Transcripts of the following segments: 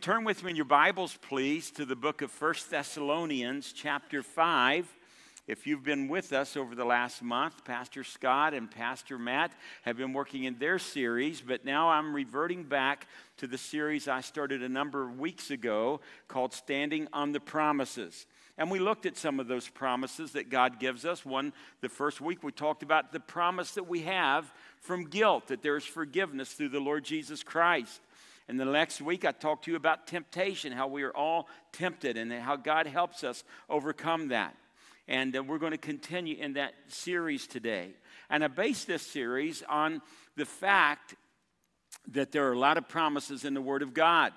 Turn with me in your Bibles, please, to the book of First Thessalonians, chapter 5. If you've been with us over the last month, Pastor Scott and Pastor Matt have been working in their series, but now I'm reverting back to the series I started a number of weeks ago called Standing on the Promises. And we looked at some of those promises that God gives us. One, the first week, we talked about the promise that we have from guilt, that there is forgiveness through the Lord Jesus Christ. And the next week, I talked to you about temptation, how we are all tempted, and how God helps us overcome that. And uh, we're going to continue in that series today. And I base this series on the fact that there are a lot of promises in the Word of God.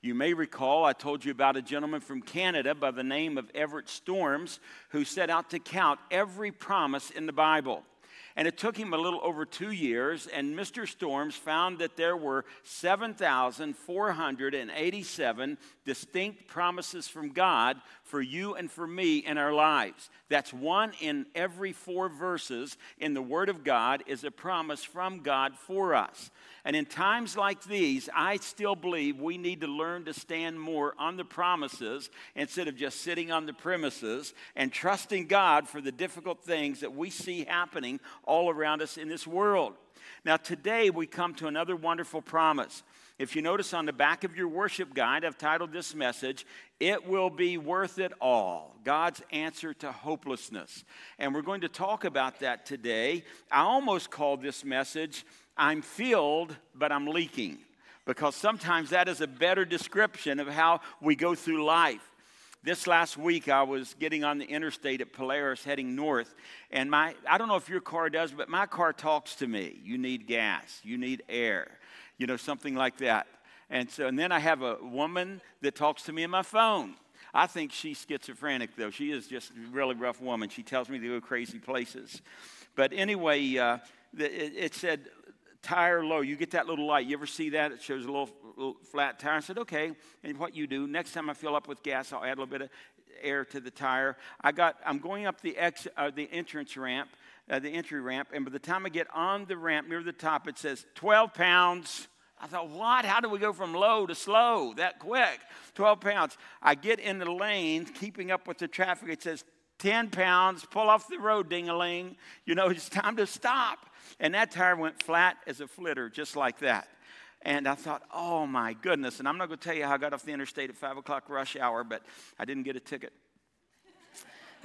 You may recall I told you about a gentleman from Canada by the name of Everett Storms who set out to count every promise in the Bible. And it took him a little over two years, and Mr. Storms found that there were 7,487 distinct promises from God for you and for me in our lives. That's one in every four verses in the Word of God is a promise from God for us. And in times like these, I still believe we need to learn to stand more on the promises instead of just sitting on the premises and trusting God for the difficult things that we see happening all around us in this world. Now, today we come to another wonderful promise. If you notice on the back of your worship guide, I've titled this message, It Will Be Worth It All God's Answer to Hopelessness. And we're going to talk about that today. I almost called this message, I'm filled, but I'm leaking, because sometimes that is a better description of how we go through life. This last week, I was getting on the interstate at Polaris heading north, and my, I don't know if your car does, but my car talks to me. You need gas, you need air, you know, something like that. And so, and then I have a woman that talks to me on my phone. I think she's schizophrenic, though. She is just a really rough woman. She tells me to go crazy places. But anyway, uh, it, it said, tire low. You get that little light. You ever see that? It shows a little, little, flat tire. I said, okay. And what you do, next time I fill up with gas, I'll add a little bit of air to the tire. I got, I'm going up the, ex, uh, the entrance ramp, uh, the entry ramp, and by the time I get on the ramp near the top, it says 12 pounds. I thought, what? How do we go from low to slow that quick? 12 pounds. I get in the lane, keeping up with the traffic. It says 10 pounds, pull off the road, ding a ling. You know, it's time to stop. And that tire went flat as a flitter, just like that. And I thought, oh my goodness. And I'm not going to tell you how I got off the interstate at 5 o'clock rush hour, but I didn't get a ticket.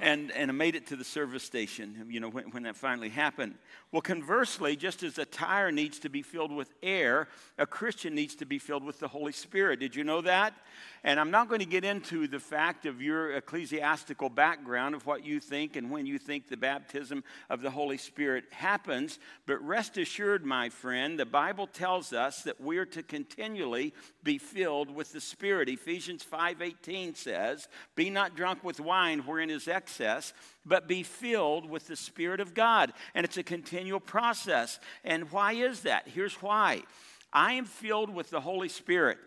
And, and I made it to the service station, you know, when, when that finally happened. Well, conversely, just as a tire needs to be filled with air, a Christian needs to be filled with the Holy Spirit. Did you know that? And I'm not going to get into the fact of your ecclesiastical background of what you think and when you think the baptism of the Holy Spirit happens, but rest assured, my friend, the Bible tells us that we're to continually be filled with the Spirit. Ephesians 5:18 says, "Be not drunk with wine wherein is excess, but be filled with the Spirit of God." And it's a continual process. And why is that? Here's why. I am filled with the Holy Spirit.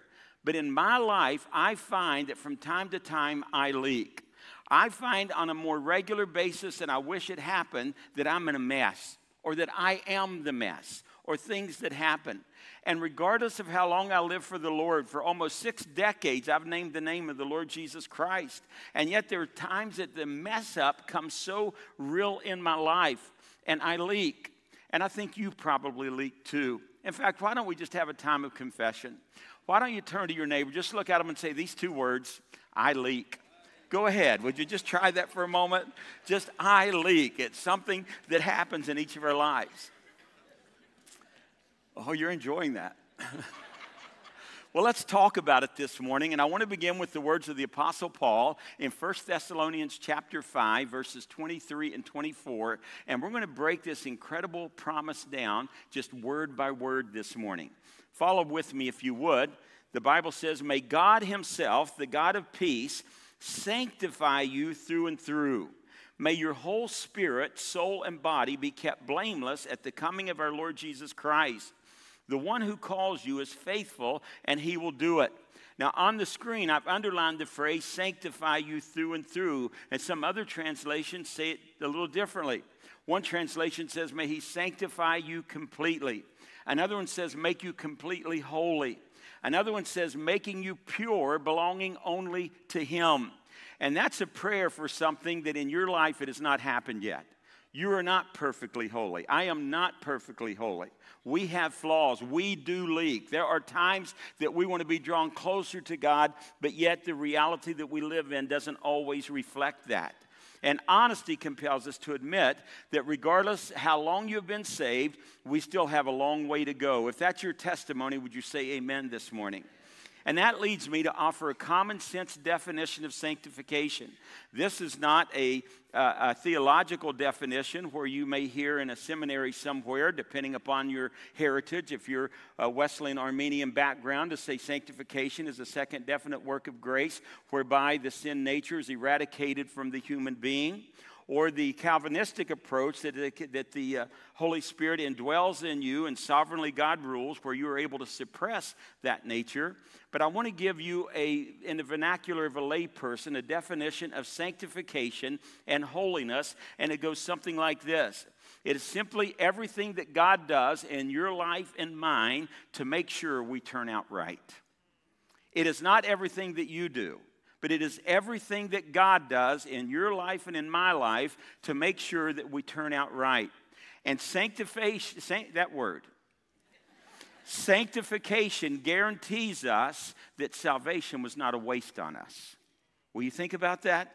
But in my life, I find that from time to time I leak. I find on a more regular basis, and I wish it happened, that I'm in a mess, or that I am the mess, or things that happen. And regardless of how long I live for the Lord, for almost six decades, I've named the name of the Lord Jesus Christ. And yet there are times that the mess up comes so real in my life, and I leak. And I think you probably leak too. In fact, why don't we just have a time of confession? Why don't you turn to your neighbor, just look at them and say these two words I leak. Go ahead. Would you just try that for a moment? Just I leak. It's something that happens in each of our lives. Oh, you're enjoying that. well, let's talk about it this morning. And I want to begin with the words of the Apostle Paul in 1 Thessalonians chapter 5, verses 23 and 24. And we're going to break this incredible promise down just word by word this morning. Follow with me if you would. The Bible says, May God Himself, the God of peace, sanctify you through and through. May your whole spirit, soul, and body be kept blameless at the coming of our Lord Jesus Christ. The one who calls you is faithful, and he will do it. Now, on the screen, I've underlined the phrase sanctify you through and through, and some other translations say it a little differently. One translation says, May he sanctify you completely. Another one says, make you completely holy. Another one says, making you pure, belonging only to Him. And that's a prayer for something that in your life it has not happened yet. You are not perfectly holy. I am not perfectly holy. We have flaws. We do leak. There are times that we want to be drawn closer to God, but yet the reality that we live in doesn't always reflect that. And honesty compels us to admit that regardless how long you've been saved, we still have a long way to go. If that's your testimony, would you say amen this morning? And that leads me to offer a common sense definition of sanctification. This is not a, uh, a, theological definition where you may hear in a seminary somewhere, depending upon your heritage. If you're a Wesleyan Arminian background, to say sanctification is a second definite work of grace whereby the sin nature is eradicated from the human being or the Calvinistic approach that, that the uh, Holy Spirit indwells in you and sovereignly God rules, where you are able to suppress that nature. But I want to give you a, in the vernacular of a layperson, a definition of sanctification and holiness, and it goes something like this. It is simply everything that God does in your life and mine to make sure we turn out right. It is not everything that you do but it is everything that God does in your life and in my life to make sure that we turn out right. And sanctification, that word, sanctification guarantees us that salvation was not a waste on us. Will you think about that?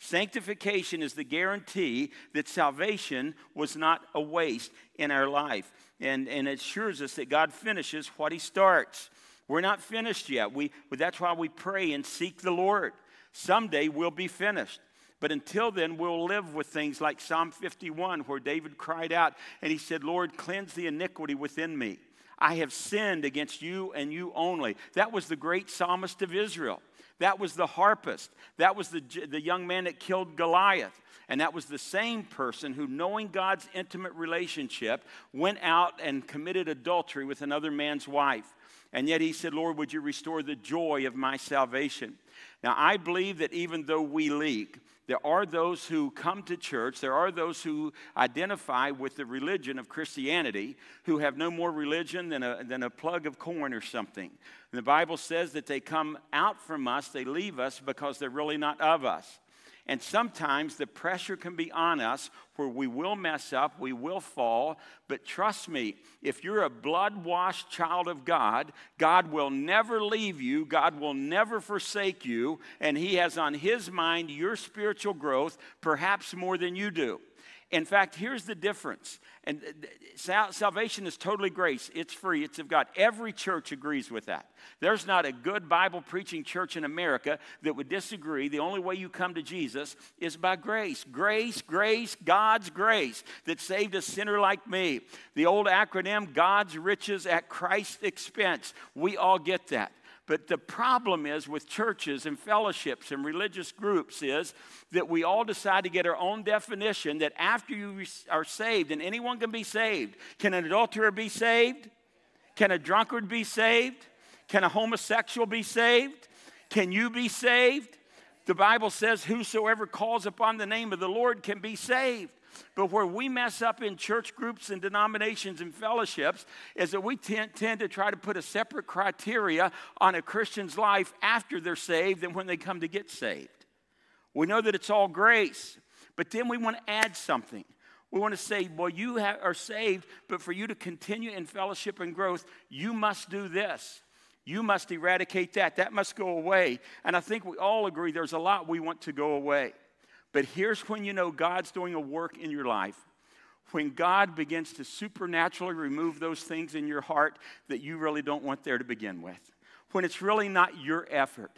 Sanctification is the guarantee that salvation was not a waste in our life. And, and it assures us that God finishes what He starts. We're not finished yet. We, that's why we pray and seek the Lord. Someday we'll be finished. But until then, we'll live with things like Psalm 51, where David cried out and he said, Lord, cleanse the iniquity within me. I have sinned against you and you only. That was the great psalmist of Israel. That was the harpist. That was the, the young man that killed Goliath. And that was the same person who, knowing God's intimate relationship, went out and committed adultery with another man's wife. And yet he said, Lord, would you restore the joy of my salvation? Now, I believe that even though we leak, there are those who come to church, there are those who identify with the religion of Christianity who have no more religion than a, than a plug of corn or something. And the Bible says that they come out from us, they leave us because they're really not of us. And sometimes the pressure can be on us where we will mess up, we will fall. But trust me, if you're a blood washed child of God, God will never leave you, God will never forsake you, and He has on His mind your spiritual growth, perhaps more than you do. In fact, here's the difference. And salvation is totally grace. It's free. It's of God. Every church agrees with that. There's not a good Bible preaching church in America that would disagree. The only way you come to Jesus is by grace. Grace, grace, God's grace that saved a sinner like me. The old acronym, God's riches at Christ's expense. We all get that. But the problem is with churches and fellowships and religious groups is that we all decide to get our own definition that after you are saved, and anyone can be saved. Can an adulterer be saved? Can a drunkard be saved? Can a homosexual be saved? Can you be saved? The Bible says, Whosoever calls upon the name of the Lord can be saved. But where we mess up in church groups and denominations and fellowships is that we tend, tend to try to put a separate criteria on a Christian's life after they're saved than when they come to get saved. We know that it's all grace, but then we want to add something. We want to say, well, you are saved, but for you to continue in fellowship and growth, you must do this. You must eradicate that. That must go away. And I think we all agree there's a lot we want to go away. But here's when you know God's doing a work in your life. When God begins to supernaturally remove those things in your heart that you really don't want there to begin with. When it's really not your effort.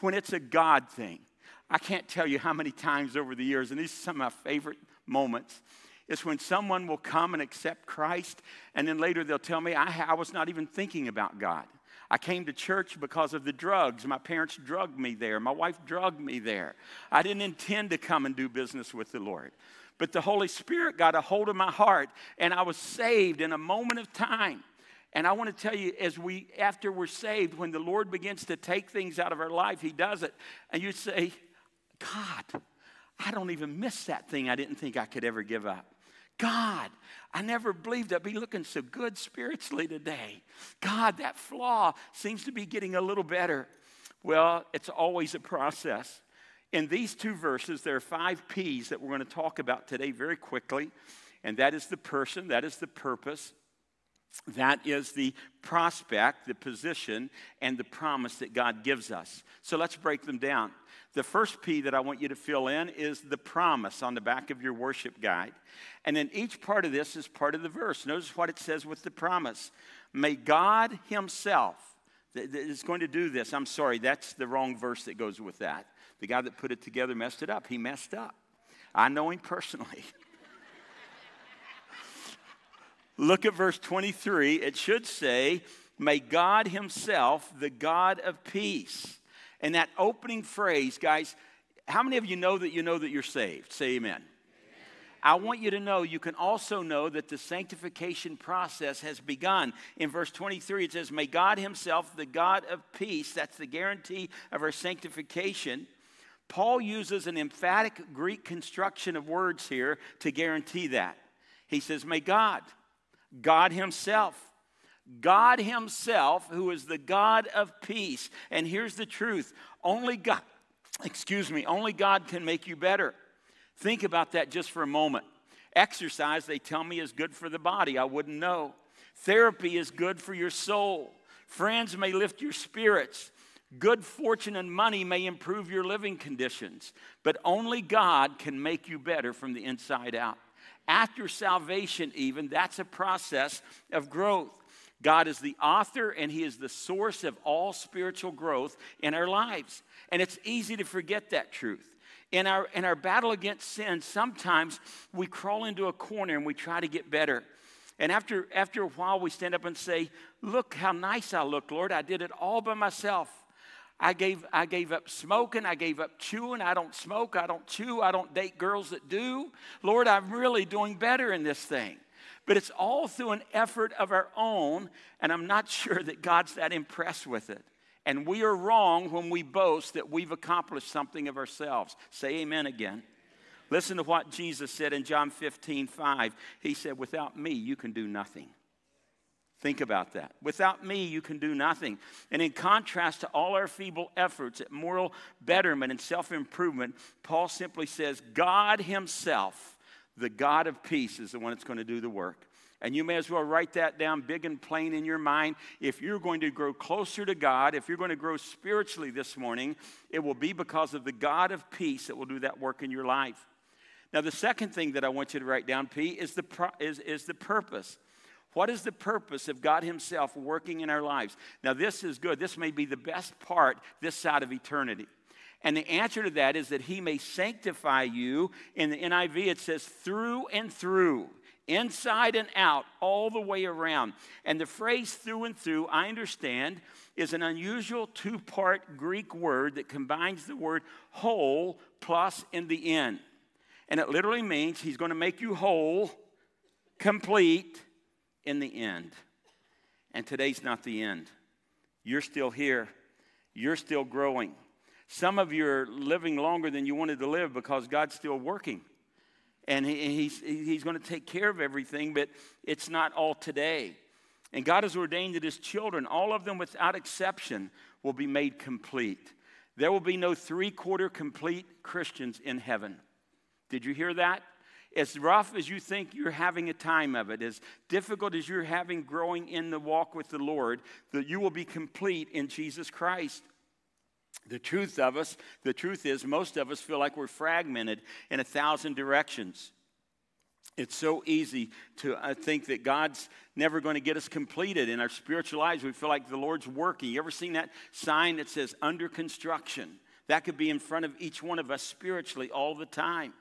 When it's a God thing. I can't tell you how many times over the years, and these are some of my favorite moments, is when someone will come and accept Christ, and then later they'll tell me, I, I was not even thinking about God. I came to church because of the drugs. My parents drugged me there. My wife drugged me there. I didn't intend to come and do business with the Lord. But the Holy Spirit got a hold of my heart, and I was saved in a moment of time. And I want to tell you, as we, after we're saved, when the Lord begins to take things out of our life, He does it. And you say, God, I don't even miss that thing I didn't think I could ever give up. God, I never believed I'd be looking so good spiritually today. God, that flaw seems to be getting a little better. Well, it's always a process. In these two verses, there are five P's that we're going to talk about today very quickly, and that is the person, that is the purpose, that is the prospect, the position, and the promise that God gives us. So let's break them down. The first P that I want you to fill in is the promise on the back of your worship guide. And then each part of this is part of the verse. Notice what it says with the promise. May God Himself, that is going to do this. I'm sorry, that's the wrong verse that goes with that. The guy that put it together messed it up. He messed up. I know him personally. Look at verse 23. It should say, May God Himself, the God of peace. And that opening phrase, guys, how many of you know that you know that you're saved? Say amen. I want you to know you can also know that the sanctification process has begun. In verse 23, it says, May God Himself, the God of peace, that's the guarantee of our sanctification. Paul uses an emphatic Greek construction of words here to guarantee that. He says, May God, God Himself, God Himself, who is the God of peace. And here's the truth only God, excuse me, only God can make you better. Think about that just for a moment. Exercise, they tell me, is good for the body. I wouldn't know. Therapy is good for your soul. Friends may lift your spirits. Good fortune and money may improve your living conditions, but only God can make you better from the inside out. After salvation, even, that's a process of growth. God is the author and He is the source of all spiritual growth in our lives. And it's easy to forget that truth. In our, in our battle against sin, sometimes we crawl into a corner and we try to get better. And after, after a while, we stand up and say, Look how nice I look, Lord. I did it all by myself. I gave, I gave up smoking. I gave up chewing. I don't smoke. I don't chew. I don't date girls that do. Lord, I'm really doing better in this thing. But it's all through an effort of our own, and I'm not sure that God's that impressed with it. And we are wrong when we boast that we've accomplished something of ourselves. Say amen again. Listen to what Jesus said in John 15, 5. He said, Without me, you can do nothing. Think about that. Without me, you can do nothing. And in contrast to all our feeble efforts at moral betterment and self improvement, Paul simply says, God Himself the God of peace is the one that's going to do the work. And you may as well write that down big and plain in your mind. If you're going to grow closer to God, if you're going to grow spiritually this morning, it will be because of the God of peace that will do that work in your life. Now, the second thing that I want you to write down, P, is the, is, is the purpose. What is the purpose of God Himself working in our lives? Now, this is good. This may be the best part this side of eternity. And the answer to that is that he may sanctify you. In the NIV, it says through and through, inside and out, all the way around. And the phrase through and through, I understand, is an unusual two part Greek word that combines the word whole plus in the end. And it literally means he's going to make you whole, complete in the end. And today's not the end. You're still here, you're still growing. Some of you are living longer than you wanted to live because God's still working. And he, he's, he's going to take care of everything, but it's not all today. And God has ordained that His children, all of them without exception, will be made complete. There will be no three quarter complete Christians in heaven. Did you hear that? As rough as you think you're having a time of it, as difficult as you're having growing in the walk with the Lord, that you will be complete in Jesus Christ. The truth of us, the truth is, most of us feel like we're fragmented in a thousand directions. It's so easy to uh, think that God's never going to get us completed in our spiritual lives. We feel like the Lord's working. You ever seen that sign that says under construction? That could be in front of each one of us spiritually all the time.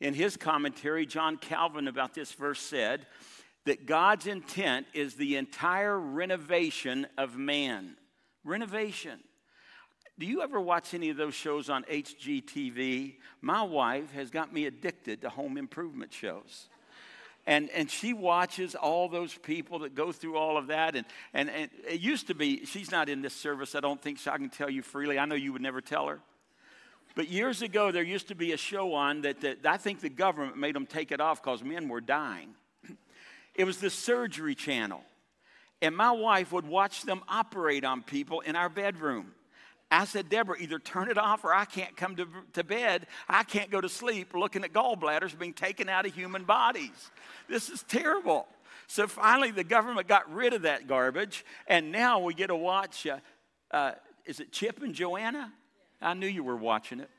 In his commentary, John Calvin about this verse said that God's intent is the entire renovation of man. Renovation. Do you ever watch any of those shows on HGTV? My wife has got me addicted to home improvement shows. And, and she watches all those people that go through all of that. And, and, and it used to be, she's not in this service, I don't think, so I can tell you freely. I know you would never tell her. But years ago, there used to be a show on that, that I think the government made them take it off because men were dying. It was the surgery channel. And my wife would watch them operate on people in our bedroom. I said, Deborah, either turn it off or I can't come to, to bed. I can't go to sleep looking at gallbladders being taken out of human bodies. This is terrible. So finally, the government got rid of that garbage, and now we get to watch. Uh, uh, is it Chip and Joanna? I knew you were watching it.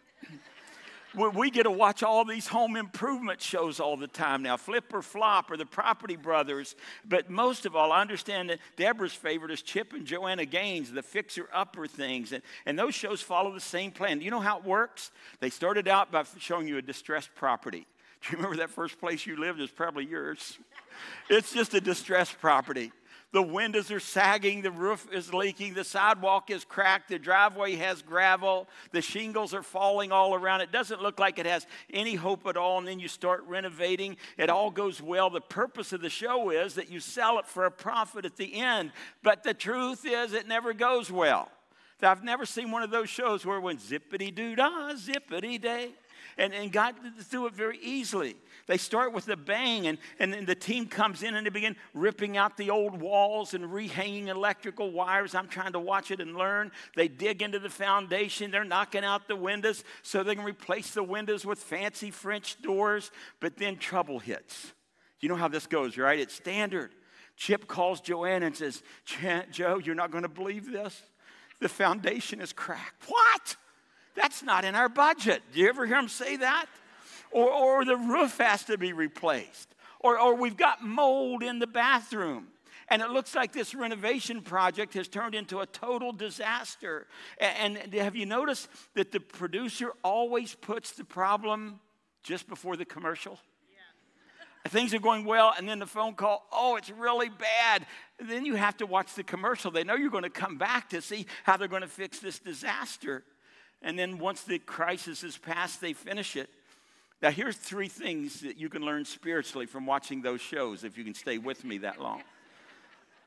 we get to watch all these home improvement shows all the time now Flip or Flop or the Property Brothers. But most of all, I understand that Deborah's favorite is Chip and Joanna Gaines, the fixer upper things. And, and those shows follow the same plan. Do you know how it works? They started out by showing you a distressed property. Do you remember that first place you lived? It's probably yours. It's just a distressed property. The windows are sagging, the roof is leaking, the sidewalk is cracked, the driveway has gravel, the shingles are falling all around. It doesn't look like it has any hope at all. And then you start renovating, it all goes well. The purpose of the show is that you sell it for a profit at the end. But the truth is, it never goes well. I've never seen one of those shows where it went zippity doo dah, zippity day. And, and God do it very easily. They start with a bang, and, and then the team comes in and they begin ripping out the old walls and rehanging electrical wires. I'm trying to watch it and learn. They dig into the foundation, they're knocking out the windows so they can replace the windows with fancy French doors. But then trouble hits. You know how this goes, right? It's standard. Chip calls Joanne and says, Joe, you're not going to believe this. The foundation is cracked. What? That's not in our budget. Do you ever hear them say that? or, or the roof has to be replaced, or, or we've got mold in the bathroom. And it looks like this renovation project has turned into a total disaster. And, and have you noticed that the producer always puts the problem just before the commercial? things are going well, and then the phone call, oh, it's really bad. And then you have to watch the commercial. They know you're going to come back to see how they're going to fix this disaster. And then once the crisis is past, they finish it. Now, here's three things that you can learn spiritually from watching those shows if you can stay with me that long.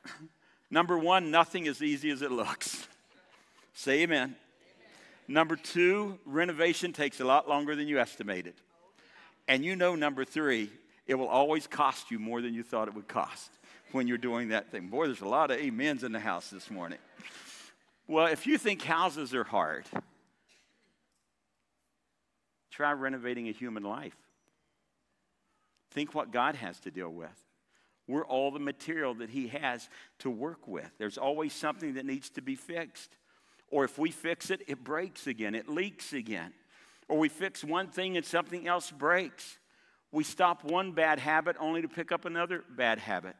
Number one, nothing is easy as it looks. Say amen. amen. Number two, renovation takes a lot longer than you estimated. And you know, number three, it will always cost you more than you thought it would cost when you're doing that thing. Boy, there's a lot of amens in the house this morning. Well, if you think houses are hard, Try renovating a human life. Think what God has to deal with. We're all the material that He has to work with. There's always something that needs to be fixed. Or if we fix it, it breaks again, it leaks again. Or we fix one thing and something else breaks. We stop one bad habit only to pick up another bad habit.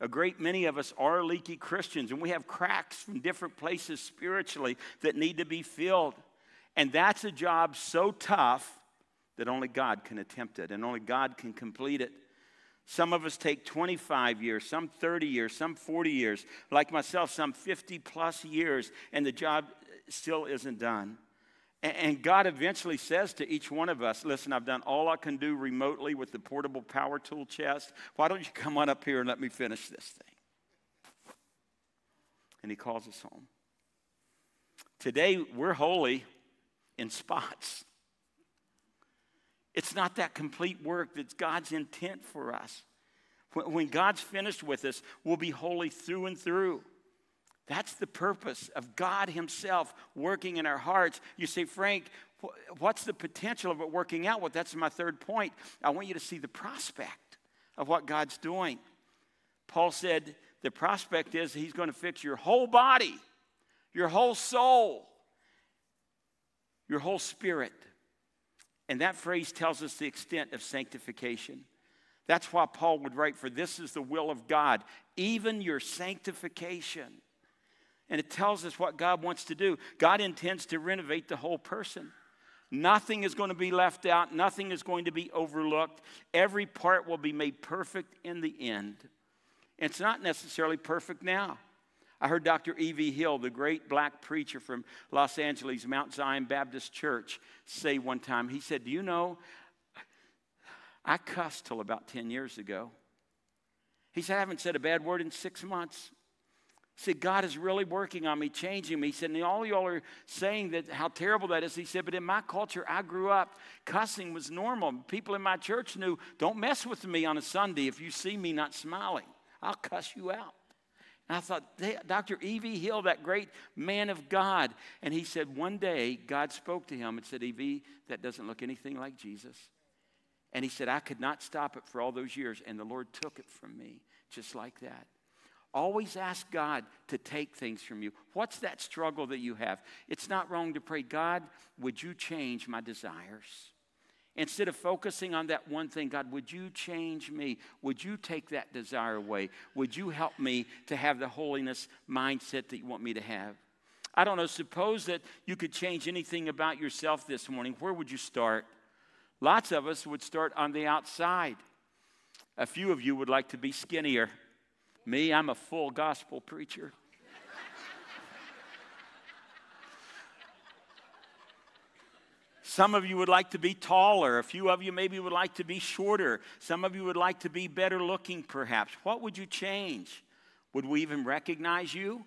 A great many of us are leaky Christians, and we have cracks from different places spiritually that need to be filled. And that's a job so tough that only God can attempt it and only God can complete it. Some of us take 25 years, some 30 years, some 40 years, like myself, some 50 plus years, and the job still isn't done. And God eventually says to each one of us, Listen, I've done all I can do remotely with the portable power tool chest. Why don't you come on up here and let me finish this thing? And He calls us home. Today, we're holy in spots. It's not that complete work that's God's intent for us. When God's finished with us, we'll be holy through and through. That's the purpose of God Himself working in our hearts. You say, Frank, what's the potential of it working out? Well, that's my third point. I want you to see the prospect of what God's doing. Paul said, the prospect is He's going to fix your whole body, your whole soul, your whole spirit. And that phrase tells us the extent of sanctification. That's why Paul would write, For this is the will of God, even your sanctification. And it tells us what God wants to do. God intends to renovate the whole person. Nothing is going to be left out, nothing is going to be overlooked. Every part will be made perfect in the end. It's not necessarily perfect now. I heard Dr. E.V. Hill, the great black preacher from Los Angeles, Mount Zion Baptist Church, say one time, he said, Do you know, I cussed till about 10 years ago. He said, I haven't said a bad word in six months. He said, God is really working on me, changing me. He said, and all y'all are saying that how terrible that is. He said, but in my culture, I grew up, cussing was normal. People in my church knew, don't mess with me on a Sunday if you see me not smiling. I'll cuss you out. And I thought, Dr. E.V. Hill, that great man of God. And he said, one day, God spoke to him and said, E.V., that doesn't look anything like Jesus. And he said, I could not stop it for all those years. And the Lord took it from me just like that. Always ask God to take things from you. What's that struggle that you have? It's not wrong to pray, God, would you change my desires? Instead of focusing on that one thing, God, would you change me? Would you take that desire away? Would you help me to have the holiness mindset that you want me to have? I don't know, suppose that you could change anything about yourself this morning. Where would you start? Lots of us would start on the outside. A few of you would like to be skinnier. Me, I'm a full gospel preacher. Some of you would like to be taller. A few of you maybe would like to be shorter. Some of you would like to be better looking, perhaps. What would you change? Would we even recognize you?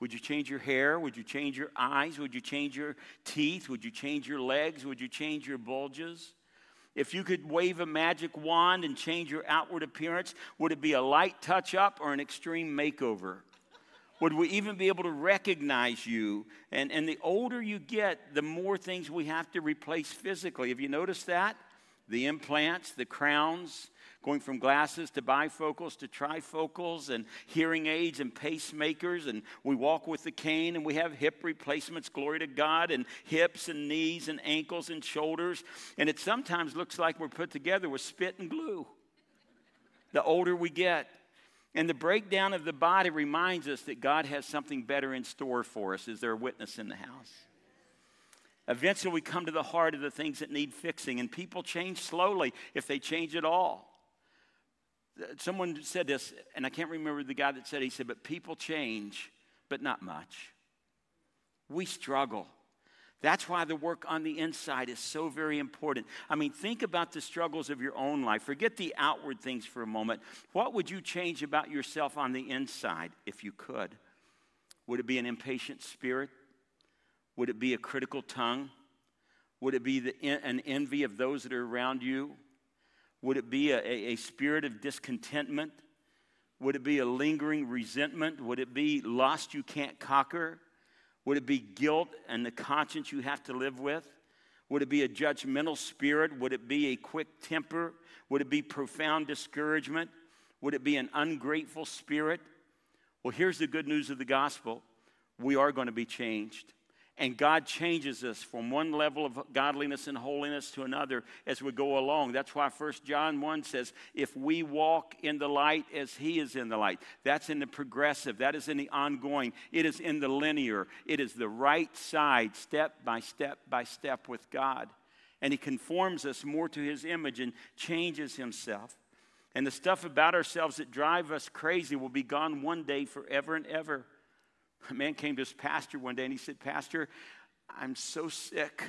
Would you change your hair? Would you change your eyes? Would you change your teeth? Would you change your legs? Would you change your bulges? If you could wave a magic wand and change your outward appearance, would it be a light touch up or an extreme makeover? Would we even be able to recognize you? And, and the older you get, the more things we have to replace physically. Have you noticed that? The implants, the crowns, going from glasses to bifocals to trifocals and hearing aids and pacemakers. And we walk with the cane and we have hip replacements, glory to God, and hips and knees and ankles and shoulders. And it sometimes looks like we're put together with spit and glue the older we get. And the breakdown of the body reminds us that God has something better in store for us. Is there a witness in the house? Eventually, we come to the heart of the things that need fixing, and people change slowly if they change at all uh, someone said this, and I can't remember the guy that said, he said, but people change, but not much. We struggle. That's why the work on the inside is so very important. I mean, think about the struggles of your own life. Forget the outward things for a moment. What would you change about yourself on the inside if you could? Would it be an impatient spirit? Would it be a critical tongue? Would it be the, an envy of those that are around you? Would it be a, a, spirit of discontentment? Would it be a lingering resentment? Would it be lust you can't conquer? Would it be guilt and the conscience you have to live with? Would it be a judgmental spirit? Would it be a quick temper? Would it be profound discouragement? Would it be an ungrateful spirit? Well, here's the good news of the gospel we are going to be changed. And God changes us from one level of godliness and holiness to another as we go along. That's why 1 John 1 says, if we walk in the light as he is in the light, that's in the progressive, that is in the ongoing, it is in the linear, it is the right side, step by step by step with God. And he conforms us more to his image and changes himself. And the stuff about ourselves that drive us crazy will be gone one day forever and ever. A man came to his pastor one day and he said, Pastor, I'm so sick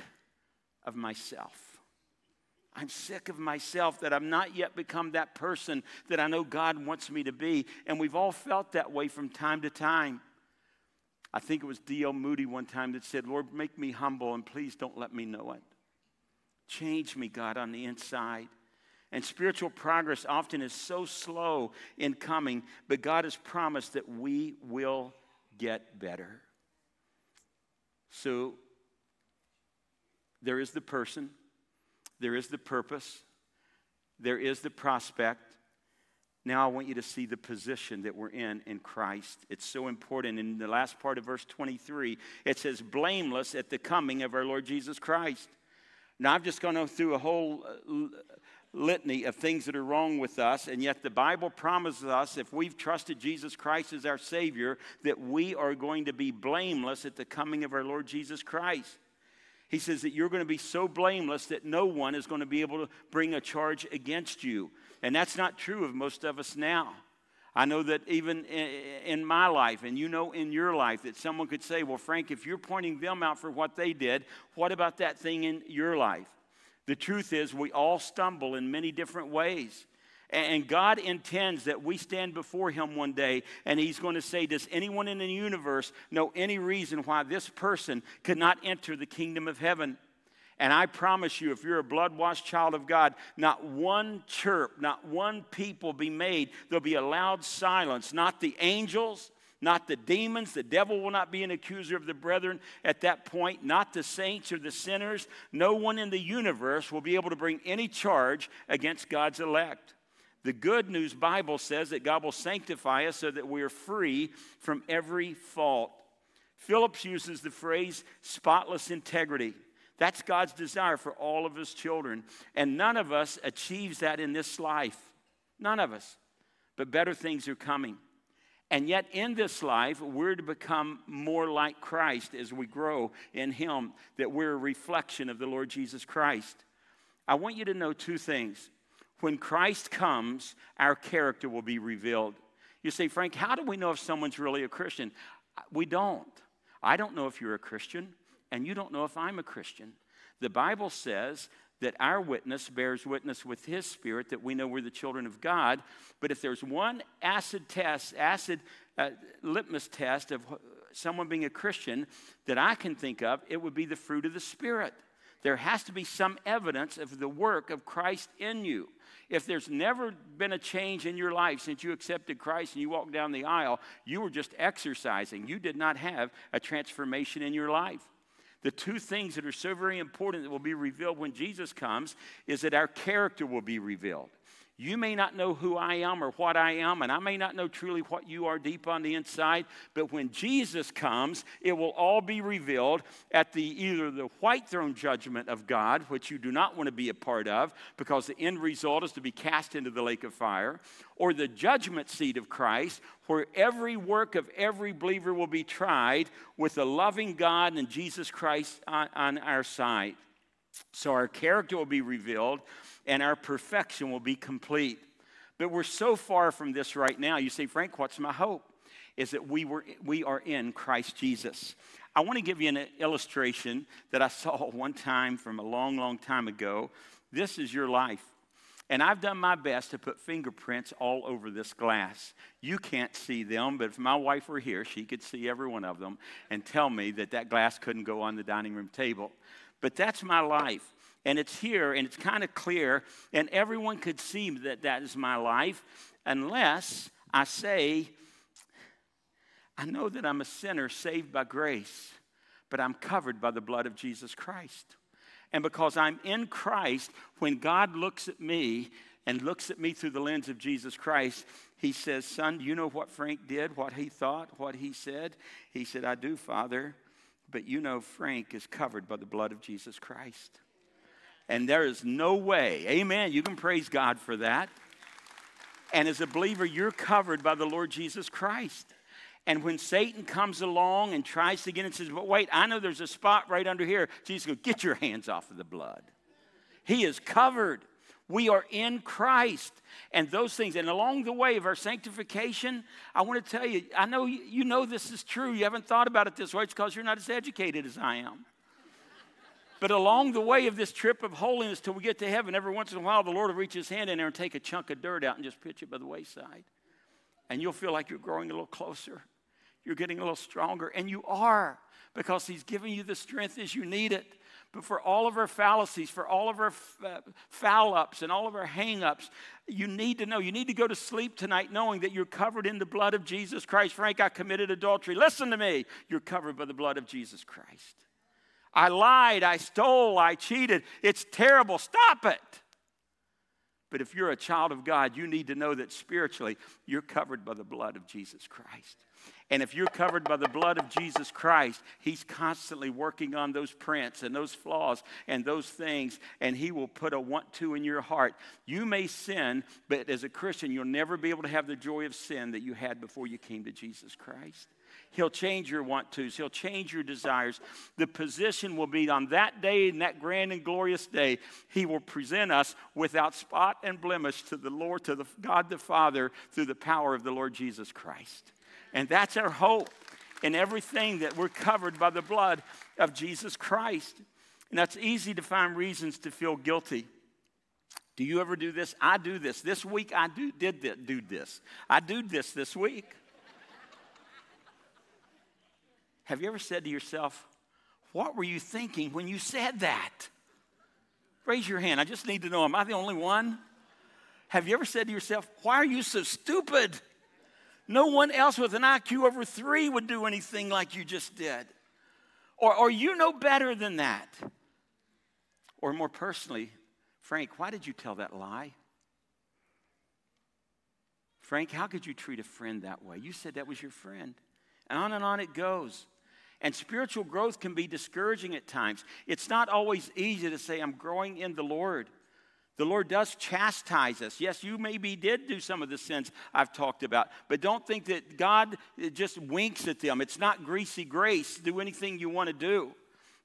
of myself. I'm sick of myself that I've not yet become that person that I know God wants me to be. And we've all felt that way from time to time. I think it was D.L. Moody one time that said, Lord, make me humble and please don't let me know it. Change me, God, on the inside. And spiritual progress often is so slow in coming, but God has promised that we will get better. So there is the person, there is the purpose, there is the prospect. Now I want you to see the position that we're in in Christ. It's so important. In the last part of verse 23, it says, blameless at the coming of our Lord Jesus Christ. Now I've just gone through a whole uh, litany of things that are wrong with us, and yet the Bible promises us if we've trusted Jesus Christ as our Savior, that we are going to be blameless at the coming of our Lord Jesus Christ. He says that you're going to be so blameless that no one is going to be able to bring a charge against you. And that's not true of most of us now. I know that even in my life, and you know in your life, that someone could say, Well, Frank, if you're pointing them out for what they did, what about that thing in your life? The truth is, we all stumble in many different ways. And God intends that we stand before Him one day and He's going to say, Does anyone in the universe know any reason why this person could not enter the kingdom of heaven? And I promise you, if you're a blood washed child of God, not one chirp, not one peep will be made. There'll be a loud silence. Not the angels, not the demons. The devil will not be an accuser of the brethren at that point, not the saints or the sinners. No one in the universe will be able to bring any charge against God's elect. The good news Bible says that God will sanctify us so that we are free from every fault. Phillips uses the phrase spotless integrity. That's God's desire for all of his children. And none of us achieves that in this life. None of us. But better things are coming. And yet, in this life, we're to become more like Christ as we grow in Him, that we're a reflection of the Lord Jesus Christ. I want you to know two things. When Christ comes, our character will be revealed. You say, Frank, how do we know if someone's really a Christian? We don't. I don't know if you're a Christian and you don't know if I'm a Christian. The Bible says that our witness bears witness with his spirit that we know we're the children of God. But if there's one acid test, acid uh, litmus test of someone being a Christian that I can think of, it would be the fruit of the Spirit. There has to be some evidence of the work of Christ in you. If there's never been a change in your life since you accepted Christ and you walked down the aisle, you were just exercising. You did not have a transformation in your life. The two things that are so very important that will be revealed when Jesus comes is that our character will be revealed. You may not know who I am or what I am, and I may not know truly what you are deep on the inside, but when Jesus comes, it will all be revealed at the either the white throne judgment of God, which you do not want to be a part of, because the end result is to be cast into the lake of fire, or the judgment seat of Christ, where every work of every believer will be tried with a loving God and Jesus Christ on, on our side. So our character will be revealed and our perfection will be complete. But we're so far from this right now. You say, Frank, what's my hope? Is that we, were, we are in Christ Jesus. I want to give you an illustration that I saw one time from a long, long time ago. This is your life. And I've done my best to put fingerprints all over this glass. You can't see them, but if my wife were here, she could see every one of them and tell me that that glass couldn't go on the dining room table. But that's my life. And it's here and it's kind of clear, and everyone could see that that is my life unless I say, I know that I'm a sinner saved by grace, but I'm covered by the blood of Jesus Christ. And because I'm in Christ, when God looks at me and looks at me through the lens of Jesus Christ, he says, Son, do you know what Frank did, what he thought, what he said? He said, I do, Father. But you know, Frank is covered by the blood of Jesus Christ. And there is no way, amen, you can praise God for that. And as a believer, you're covered by the Lord Jesus Christ. And when Satan comes along and tries to get and says, But wait, I know there's a spot right under here, Jesus goes, Get your hands off of the blood. He is covered. We are in Christ. And those things, and along the way of our sanctification, I want to tell you, I know you know this is true. You haven't thought about it this way. It's because you're not as educated as I am. But along the way of this trip of holiness till we get to heaven, every once in a while the Lord will reach his hand in there and take a chunk of dirt out and just pitch it by the wayside. And you'll feel like you're growing a little closer. You're getting a little stronger. And you are because he's giving you the strength as you need it. But for all of our fallacies, for all of our uh, foul ups and all of our hang ups, you need to know, you need to go to sleep tonight knowing that you're covered in the blood of Jesus Christ. Frank, I committed adultery. Listen to me. You're covered by the blood of Jesus Christ. I lied, I stole, I cheated. It's terrible. Stop it. But if you're a child of God, you need to know that spiritually you're covered by the blood of Jesus Christ. And if you're covered by the blood of Jesus Christ, He's constantly working on those prints and those flaws and those things, and He will put a want to in your heart. You may sin, but as a Christian, you'll never be able to have the joy of sin that you had before you came to Jesus Christ. He'll change your want tos. He'll change your desires. The position will be on that day, and that grand and glorious day, He will present us without spot and blemish to the Lord, to the God the Father, through the power of the Lord Jesus Christ. And that's our hope in everything that we're covered by the blood of Jesus Christ. And that's easy to find reasons to feel guilty. Do you ever do this? I do this. This week I do, did do this. I do this this week. Have you ever said to yourself, What were you thinking when you said that? Raise your hand. I just need to know Am I the only one? Have you ever said to yourself, Why are you so stupid? No one else with an IQ over three would do anything like you just did. Or, or you know better than that. Or more personally, Frank, why did you tell that lie? Frank, how could you treat a friend that way? You said that was your friend. And on and on it goes. And spiritual growth can be discouraging at times. It's not always easy to say, I'm growing in the Lord. The Lord does chastise us. Yes, you maybe did do some of the sins I've talked about, but don't think that God just winks at them. It's not greasy grace. Do anything you want to do.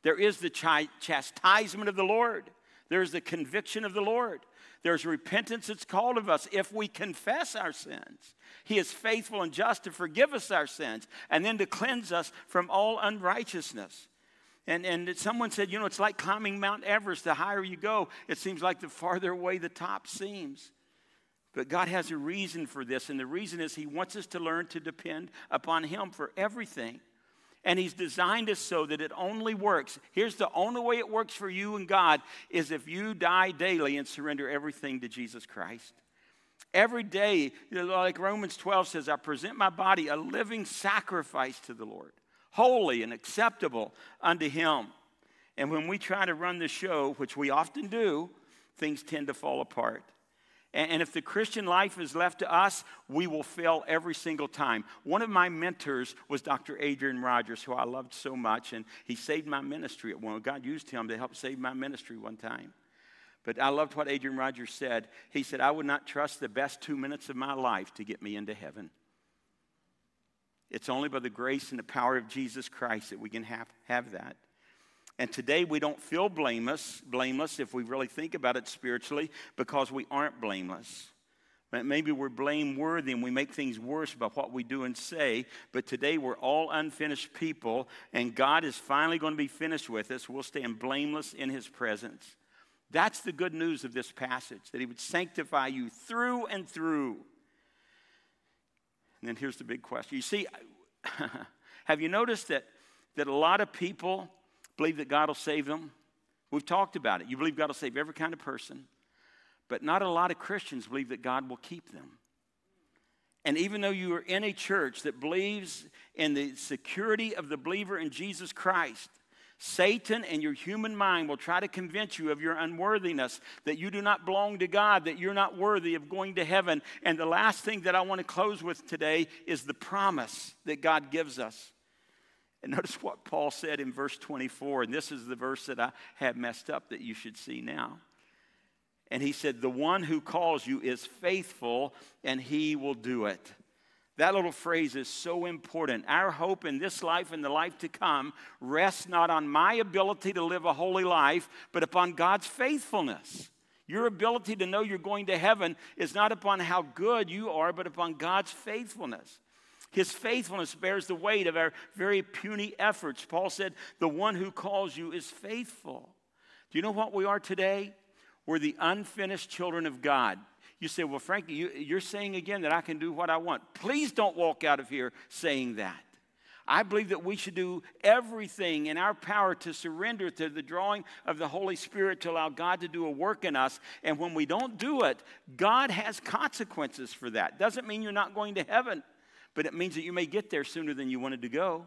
There is the ch- chastisement of the Lord, there's the conviction of the Lord. There's repentance that's called of us if we confess our sins. He is faithful and just to forgive us our sins and then to cleanse us from all unrighteousness. And, and someone said, you know, it's like climbing Mount Everest. The higher you go, it seems like the farther away the top seems. But God has a reason for this, and the reason is He wants us to learn to depend upon Him for everything. And He's designed us so that it only works. Here's the only way it works for you and God is if you die daily and surrender everything to Jesus Christ. Every day, like Romans 12 says, I present my body a living sacrifice to the Lord holy and acceptable unto Him. And when we try to run the show, which we often do, things tend to fall apart. And if the Christian life is left to us, we will fail every single time. One of my mentors was Dr. Adrian Rogers, who I loved so much, and he saved my ministry at one. God used him to help save my ministry one time. But I loved what Adrian Rogers said. He said, I would not trust the best two minutes of my life to get me into heaven. It's only by the grace and the power of Jesus Christ that we can have, have that. And today we don't feel blameless, blameless if we really think about it spiritually, because we aren't blameless. Maybe we're blameworthy and we make things worse by what we do and say, but today we're all unfinished people, and God is finally going to be finished with us. We'll stand blameless in His presence. That's the good news of this passage, that He would sanctify you through and through. And then here's the big question. You see, have you noticed that, that a lot of people believe that God will save them? We've talked about it. You believe God will save every kind of person, but not a lot of Christians believe that God will keep them. And even though you are in a church that believes in the security of the believer in Jesus Christ, Satan and your human mind will try to convince you of your unworthiness, that you do not belong to God, that you're not worthy of going to heaven. And the last thing that I want to close with today is the promise that God gives us. And notice what Paul said in verse 24, and this is the verse that I have messed up that you should see now. And he said, The one who calls you is faithful, and he will do it. That little phrase is so important. Our hope in this life and the life to come rests not on my ability to live a holy life, but upon God's faithfulness. Your ability to know you're going to heaven is not upon how good you are, but upon God's faithfulness. His faithfulness bears the weight of our very puny efforts. Paul said, The one who calls you is faithful. Do you know what we are today? We're the unfinished children of God. You say, Well, Frankie, you, are saying again that I can do what I want. Please don't walk out of here saying that. I believe that we should do everything in our power to surrender to the drawing of the Holy Spirit to allow God to do a work in us. And when we don't do it, God has consequences for that. Doesn't mean you're not going to heaven, but it means that you may get there sooner than you wanted to go.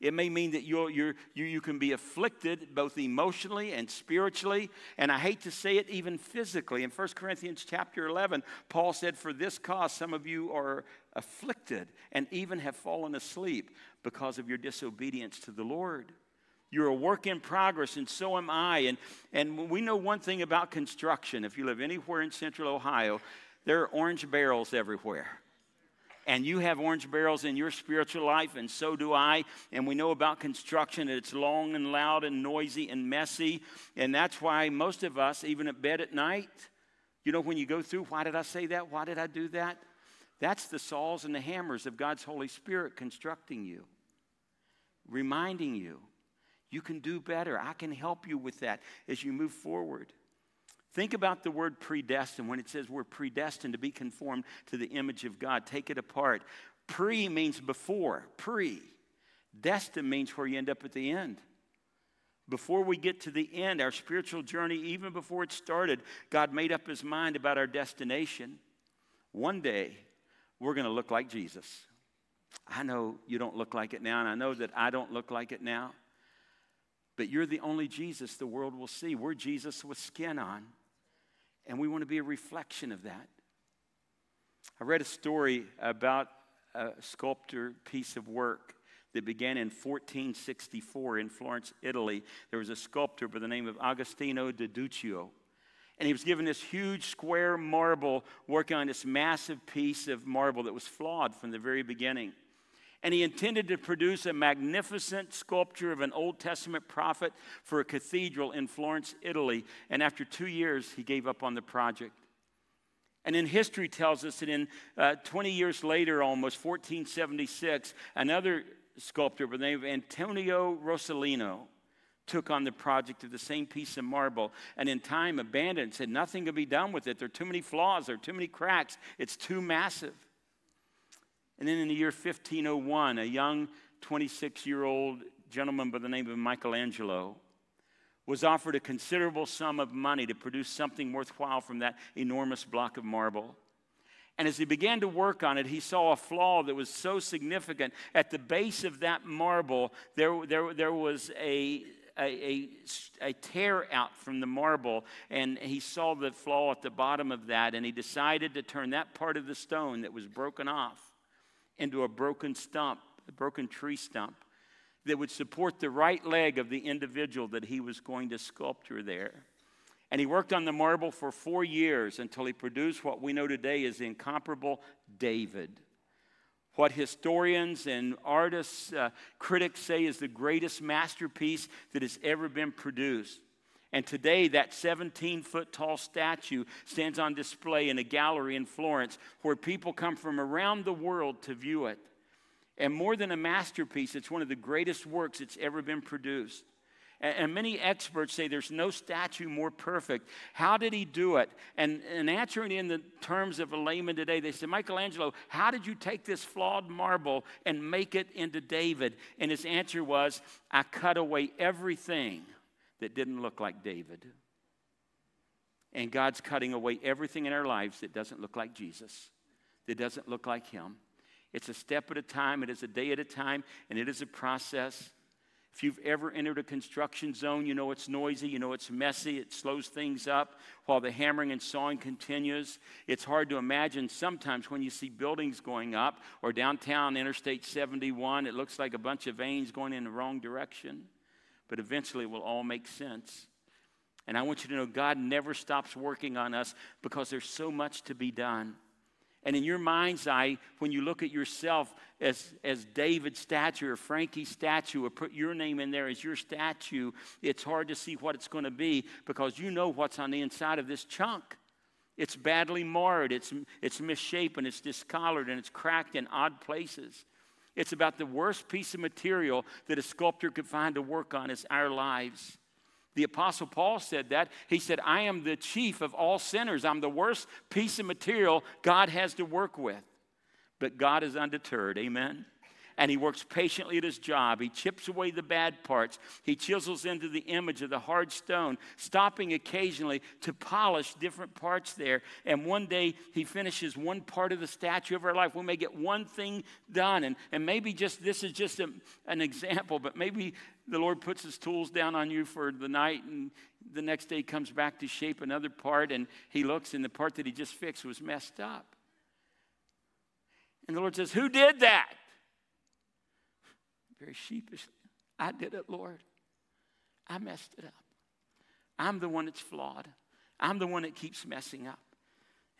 It may mean that you're, you're, you you can be afflicted both emotionally and spiritually, and I hate to say it, even physically. In 1 Corinthians chapter 11, Paul said, For this cause, some of you are afflicted and even have fallen asleep because of your disobedience to the Lord. You're a work in progress, and so am I. And, and we know one thing about construction. If you live anywhere in central Ohio, there are orange barrels everywhere and you have orange barrels in your spiritual life, and so do I. And we know about construction, it's long and loud and noisy and messy. And that's why most of us, even at bed at night, you know, when you go through, why did I say that? Why did I do that? That's the saws and the hammers of God's Holy Spirit constructing you, reminding you you can do better. I can help you with that as you move forward. Think about the word predestined when it says we're predestined to be conformed to the image of God. Take it apart. Pre means before, pre. Destined means where you end up at the end. Before we get to the end, our spiritual journey, even before it started, God made up his mind about our destination. One day, we're going to look like Jesus. I know you don't look like it now, and I know that I don't look like it now, but you're the only Jesus the world will see. We're Jesus with skin on, and we want to be a reflection of that. I read a story about a sculptor piece of work that began in 1464 in Florence, Italy. There was a sculptor by the name of Agostino di Duccio. And he was given this huge square marble, working on this massive piece of marble that was flawed from the very beginning. And he intended to produce a magnificent sculpture of an Old Testament prophet for a cathedral in Florence, Italy. And after two years, he gave up on the project. And then history tells us that in uh, 20 years later, almost 1476, another sculptor by the name of Antonio Rossellino took on the project of the same piece of marble and in time abandoned said nothing can be done with it there are too many flaws there are too many cracks it's too massive and then in the year 1501 a young 26 year old gentleman by the name of michelangelo was offered a considerable sum of money to produce something worthwhile from that enormous block of marble and as he began to work on it, he saw a flaw that was so significant. At the base of that marble, there, there, there was a, a, a, a, tear out from the marble, and he saw the flaw at the bottom of that, and he decided to turn that part of the stone that was broken off into a broken stump, a broken tree stump that would support the right leg of the individual that he was going to sculpture there. And he worked on the marble for four years until he produced what we know today as the incomparable David. What historians and artists, uh, critics say is the greatest masterpiece that has ever been produced. And today, that 17 foot tall statue stands on display in a gallery in Florence where people come from around the world to view it. And more than a masterpiece, it's one of the greatest works that's ever been produced. And many experts say there's no statue more perfect. How did he do it? And, and answering in the terms of a layman today, they said, Michelangelo, how did you take this flawed marble and make it into David? And his answer was, I cut away everything that didn't look like David. And God's cutting away everything in our lives that doesn't look like Jesus, that doesn't look like Him. It's a step at a time, it is a day at a time, and it is a process. If you've ever entered a construction zone, you know it's noisy, you know it's messy, it slows things up while the hammering and sawing continues. It's hard to imagine sometimes when you see buildings going up or downtown Interstate 71, it looks like a bunch of veins going in the wrong direction, but eventually it will all make sense. And I want you to know God never stops working on us because there's so much to be done. And in your mind's eye, when you look at yourself as, as David's statue or Frankie's statue, or put your name in there as your statue, it's hard to see what it's going to be because you know what's on the inside of this chunk. It's badly marred, it's, it's misshapen, it's discolored, and it's cracked in odd places. It's about the worst piece of material that a sculptor could find to work on is our lives. The Apostle Paul said that. He said, I am the chief of all sinners. I'm the worst piece of material God has to work with. But God is undeterred. Amen and he works patiently at his job. He chips away the bad parts. He chisels into the image of the hard stone, stopping occasionally to polish different parts there. And one day he finishes one part of the statue of our life. We may get one thing done. And, and maybe just this is just a, an example, but maybe the Lord puts his tools down on you for the night and the next day comes back to shape another part and he looks and the part that he just fixed was messed up. And the Lord says, Who did that? Very sheepishly. I did it, Lord. I messed it up. I'm the one that's flawed. I'm the one that keeps messing up.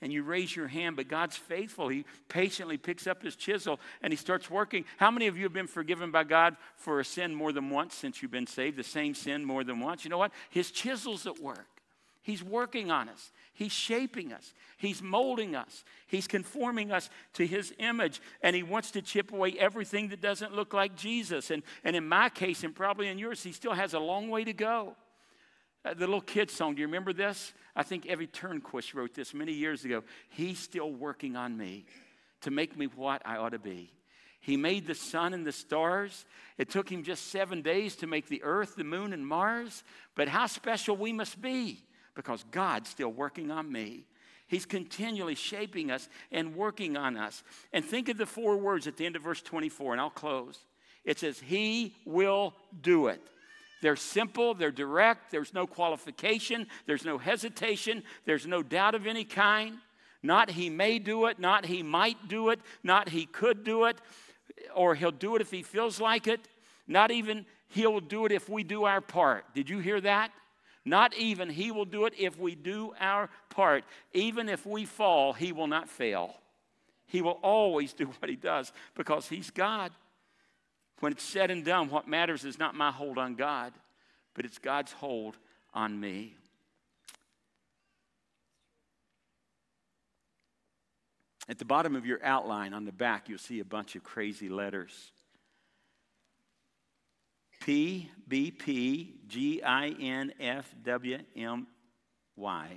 And you raise your hand, but God's faithful. He patiently picks up his chisel and he starts working. How many of you have been forgiven by God for a sin more than once since you've been saved? The same sin more than once? You know what? His chisel's at work. He's working on us. He's shaping us. He's molding us. He's conforming us to His image. And He wants to chip away everything that doesn't look like Jesus. And, and in my case, and probably in yours, He still has a long way to go. Uh, the little kid song, do you remember this? I think Evie Tornquist wrote this many years ago. He's still working on me to make me what I ought to be. He made the sun and the stars. It took him just seven days to make the earth, the moon, and Mars. But how special we must be because God's still working on me. He's continually shaping us and working on us. And think of the four words at the end of verse 24, and I'll close. It says, He will do it. They're simple, they're direct, there's no qualification, there's no hesitation, there's no doubt of any kind. Not he may do it, not he might do it, not he could do it, or he'll do it if he feels like it. Not even he'll do it if we do our part. Did you hear that? Not even he will do it if we do our part. Even if we fall, he will not fail. He will always do what he does because he's God. When it's said and done, what matters is not my hold on God, but it's God's hold on me. At the bottom of your outline on the back, you'll see a bunch of crazy letters. P, B, P, G, I, N, F, W, M, Y.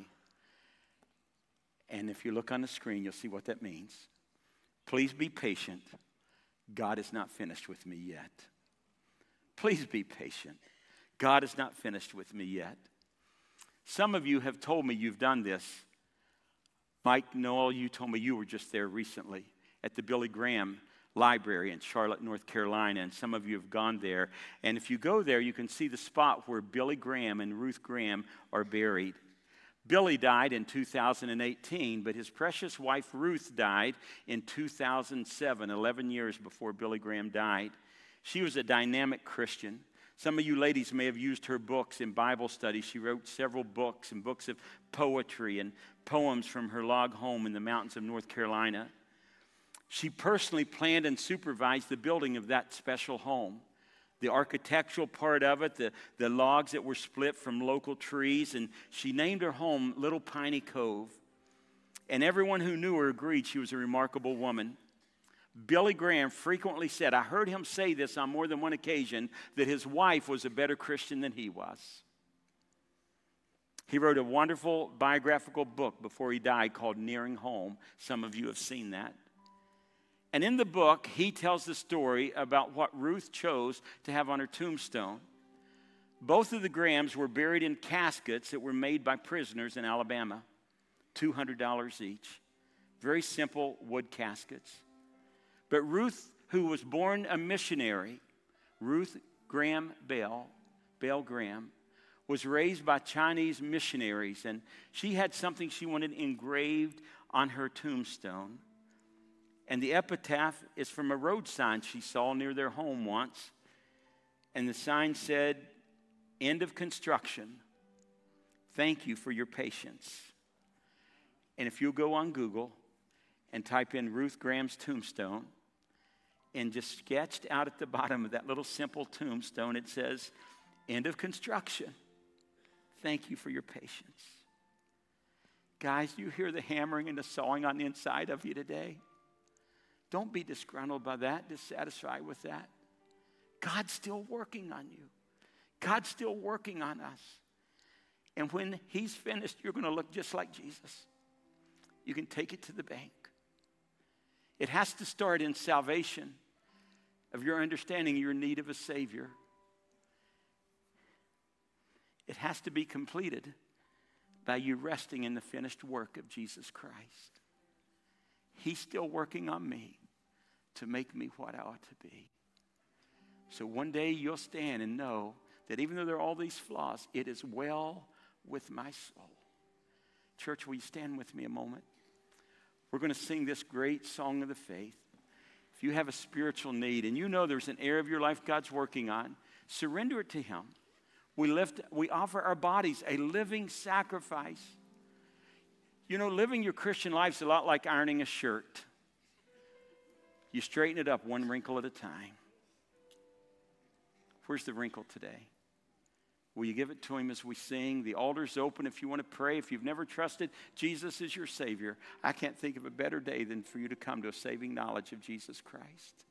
And if you look on the screen, you'll see what that means. Please be patient. God is not finished with me yet. Please be patient. God is not finished with me yet. Some of you have told me you've done this. Mike Noel, you told me you were just there recently at the Billy Graham Library in Charlotte, North Carolina, and some of you have gone there. And if you go there, you can see the spot where Billy Graham and Ruth Graham are buried. Billy died in 2018, but his precious wife Ruth died in 2007, 11 years before Billy Graham died. She was a dynamic Christian. Some of you ladies may have used her books in Bible study. She wrote several books and books of poetry and poems from her log home in the mountains of North Carolina. She personally planned and supervised the building of that special home. The architectural part of it, the, the logs that were split from local trees, and she named her home Little Piney Cove. And everyone who knew her agreed she was a remarkable woman. Billy Graham frequently said, I heard him say this on more than one occasion, that his wife was a better Christian than he was. He wrote a wonderful biographical book before he died called Nearing Home. Some of you have seen that. And in the book, he tells the story about what Ruth chose to have on her tombstone. Both of the Grahams were buried in caskets that were made by prisoners in Alabama, $200 each. Very simple wood caskets. But Ruth, who was born a missionary, Ruth Graham Bell, Bell Graham, was raised by Chinese missionaries, and she had something she wanted engraved on her tombstone. And the epitaph is from a road sign she saw near their home once. And the sign said, End of construction. Thank you for your patience. And if you'll go on Google and type in Ruth Graham's tombstone, and just sketched out at the bottom of that little simple tombstone, it says, End of construction. Thank you for your patience. Guys, do you hear the hammering and the sawing on the inside of you today? Don't be disgruntled by that, dissatisfied with that. God's still working on you. God's still working on us. And when He's finished, you're going to look just like Jesus. You can take it to the bank. It has to start in salvation of your understanding your need of a Savior. It has to be completed by you resting in the finished work of Jesus Christ. He's still working on me to make me what I ought to be. So one day you'll stand and know that even though there are all these flaws, it is well with my soul. Church, will you stand with me a moment? We're going to sing this great song of the faith. If you have a spiritual need and you know there's an area of your life God's working on, surrender it to Him. We lift, we offer our bodies a living sacrifice. You know, living your Christian life is a lot like ironing a shirt. You straighten it up one wrinkle at a time. Where's the wrinkle today? Will you give it to him as we sing? The altar's open if you want to pray. If you've never trusted Jesus as your Savior, I can't think of a better day than for you to come to a saving knowledge of Jesus Christ.